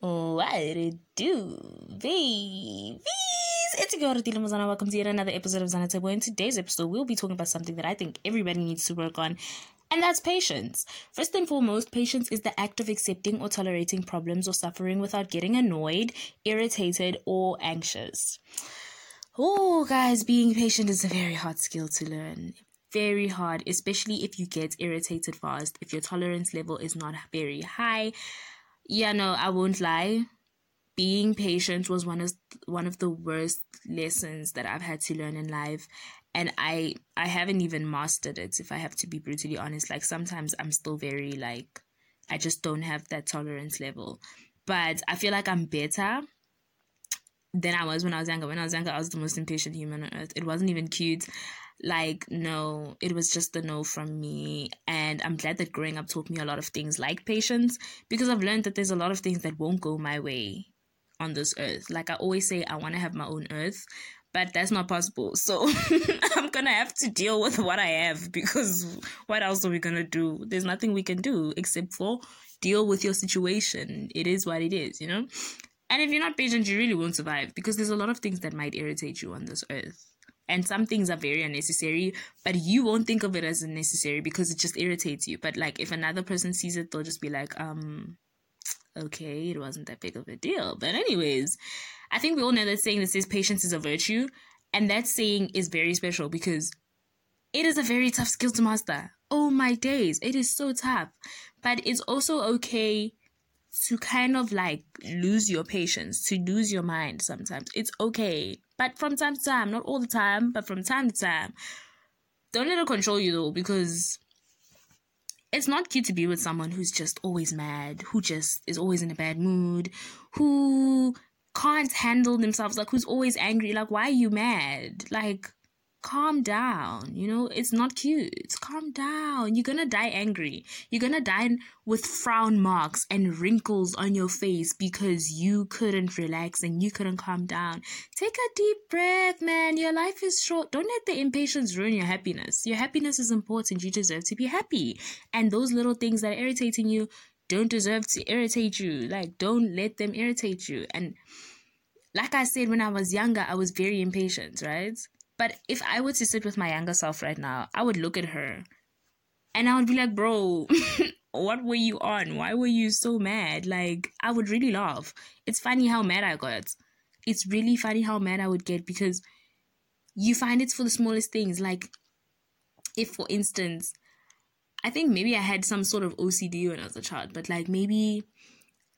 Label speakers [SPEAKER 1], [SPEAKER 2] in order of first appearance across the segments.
[SPEAKER 1] What it do, babies? It's your girl, Tila Mozana. Welcome to yet another episode of Zana Table. In today's episode, we'll be talking about something that I think everybody needs to work on, and that's patience. First and foremost, patience is the act of accepting or tolerating problems or suffering without getting annoyed, irritated, or anxious. Oh, guys, being patient is a very hard skill to learn. Very hard, especially if you get irritated fast, if your tolerance level is not very high yeah, no, I won't lie. Being patient was one of one of the worst lessons that I've had to learn in life, and I I haven't even mastered it. If I have to be brutally honest, like sometimes I'm still very like I just don't have that tolerance level, but I feel like I'm better than I was when I was younger. When I was younger, I was the most impatient human on earth. It wasn't even cute. Like no it was just the no from me. And i'm glad that growing up taught me a lot of things like patience because i've learned that there's a lot of things that won't go my way on this earth. Like i always say i want to have my own earth but that's not possible. So i'm gonna have to deal with what i have because what else are we gonna do? There's nothing we can do except for deal with your situation. It is what it is you know and if you're not patient you really won't survive because there's a lot of things that might irritate you on this earth. And some things are very unnecessary but you won't think of it as unnecessary because it just irritates you. But like if another person sees it they'll just be like um okay it wasn't that big of a deal. But anyways i think we all know that saying that says patience is a virtue and that saying is very special because it is a very tough skill to master. Oh my days. It is so tough. But it's also okay to kind of like lose your patience, to lose your mind sometimes. It's okay. But from time to time, not all the time, but from time to time, don't let it control you though, because it's not cute to be with someone who's just always mad, who just is always in a bad mood, who can't handle themselves, like who's always angry. Like, why are you mad? Like, calm down. You know, it's not cute. Calm down. You're gonna die angry. You're gonna die with frown marks and wrinkles on your face because you couldn't relax and you couldn't calm down. Take a deep breath, man. Your life is short. Don't let the impatience ruin your happiness. Your happiness is important. You deserve to be happy. And those little things that are irritating you don't deserve to irritate you. Like, don't let them irritate you. And like I said, when I was younger, I was very impatient, right? But if I were to sit with my younger self right now, I would look at her and I would be like, bro, what were you on? Why were you so mad? Like, I would really laugh. It's funny how mad I got. It's really funny how mad I would get because you find it's for the smallest things. Like, if for instance, I think maybe I had some sort of OCD when I was a child, but like maybe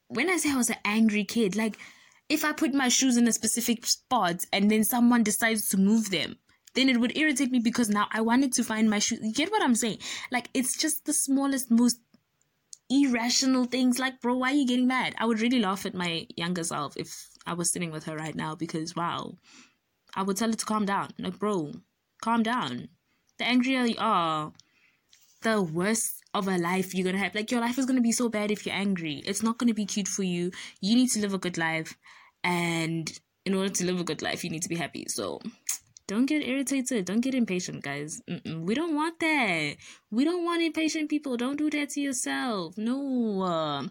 [SPEAKER 1] when I say I was an angry kid, like if I put my shoes in a specific spot and then someone decides to move them, then it would irritate me because now I wanted to find my shoes. You get what I'm saying? Like it's just the smallest, most irrational things. Like, bro, why are you getting mad? I would really laugh at my younger self if I was sitting with her right now because wow, I would tell her to calm down. Like, bro, calm down. The angrier you are, the worse of a life you're gonna have. Like your life is gonna be so bad if you're angry. It's not gonna be cute for you. You need to live a good life, and in order to live a good life, you need to be happy. So don't get irritated. Don't get impatient, guys. Mm-mm. We don't want that. We don't want impatient people. Don't do that to yourself. No. Uh,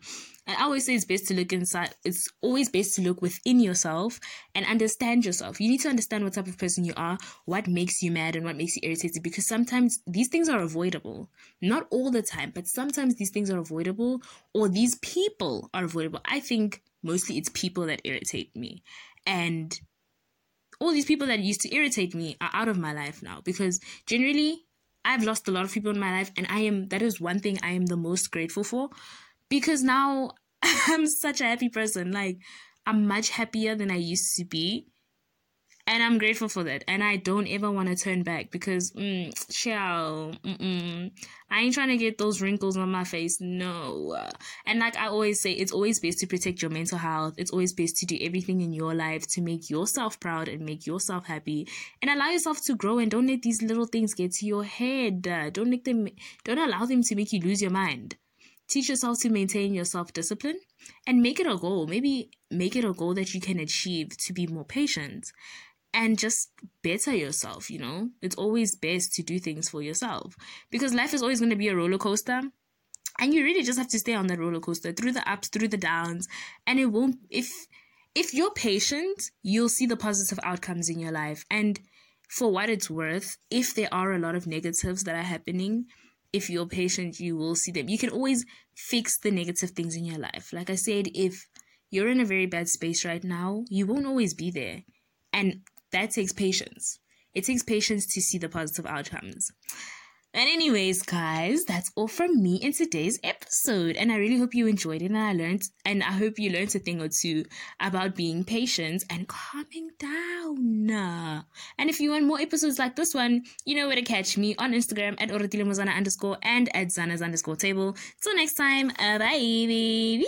[SPEAKER 1] I always say it's best to look inside. It's always best to look within yourself and understand yourself. You need to understand what type of person you are, what makes you mad, and what makes you irritated. Because sometimes these things are avoidable. Not all the time, but sometimes these things are avoidable, or these people are avoidable. I think mostly it's people that irritate me, and all these people that used to irritate me are out of my life now. Because generally, I've lost a lot of people in my life, and I am that is one thing I am the most grateful for because now I'm such a happy person. Like, I'm much happier than I used to be. And I'm grateful for that. And I don't ever want to turn back because, mm, chill, I ain't trying to get those wrinkles on my face. No. And like I always say, it's always best to protect your mental health. It's always best to do everything in your life to make yourself proud and make yourself happy and allow yourself to grow and don't let these little things get to your head. Don't make them, don't allow them to make you lose your mind teach yourself to maintain your self discipline and make it a goal. Maybe make it a goal that you can achieve to be more patient and just better yourself, you know? It's always best to do things for yourself because life is always going to be a roller coaster. and you really just have to stay on that roller coaster through the ups through the downs and it won't if if you're patient you'll see the positive outcomes in your life and for what it's worth if there are a lot of negatives that are happening if you're patient you will see them you can always fix the negative things in your life like i said if you're in a very bad space right now you won't always be there and that takes patience it takes patience to see the positive outcomes and anyways, guys, that's all from me in today's episode. And I really hope you enjoyed it and I learned and I hope you learned a thing or two about being patient and calming down. And if you want more episodes like this one, you know where to catch me on Instagram at oratilemozana underscore and at zanas underscore table. Till next time, uh, bye babies.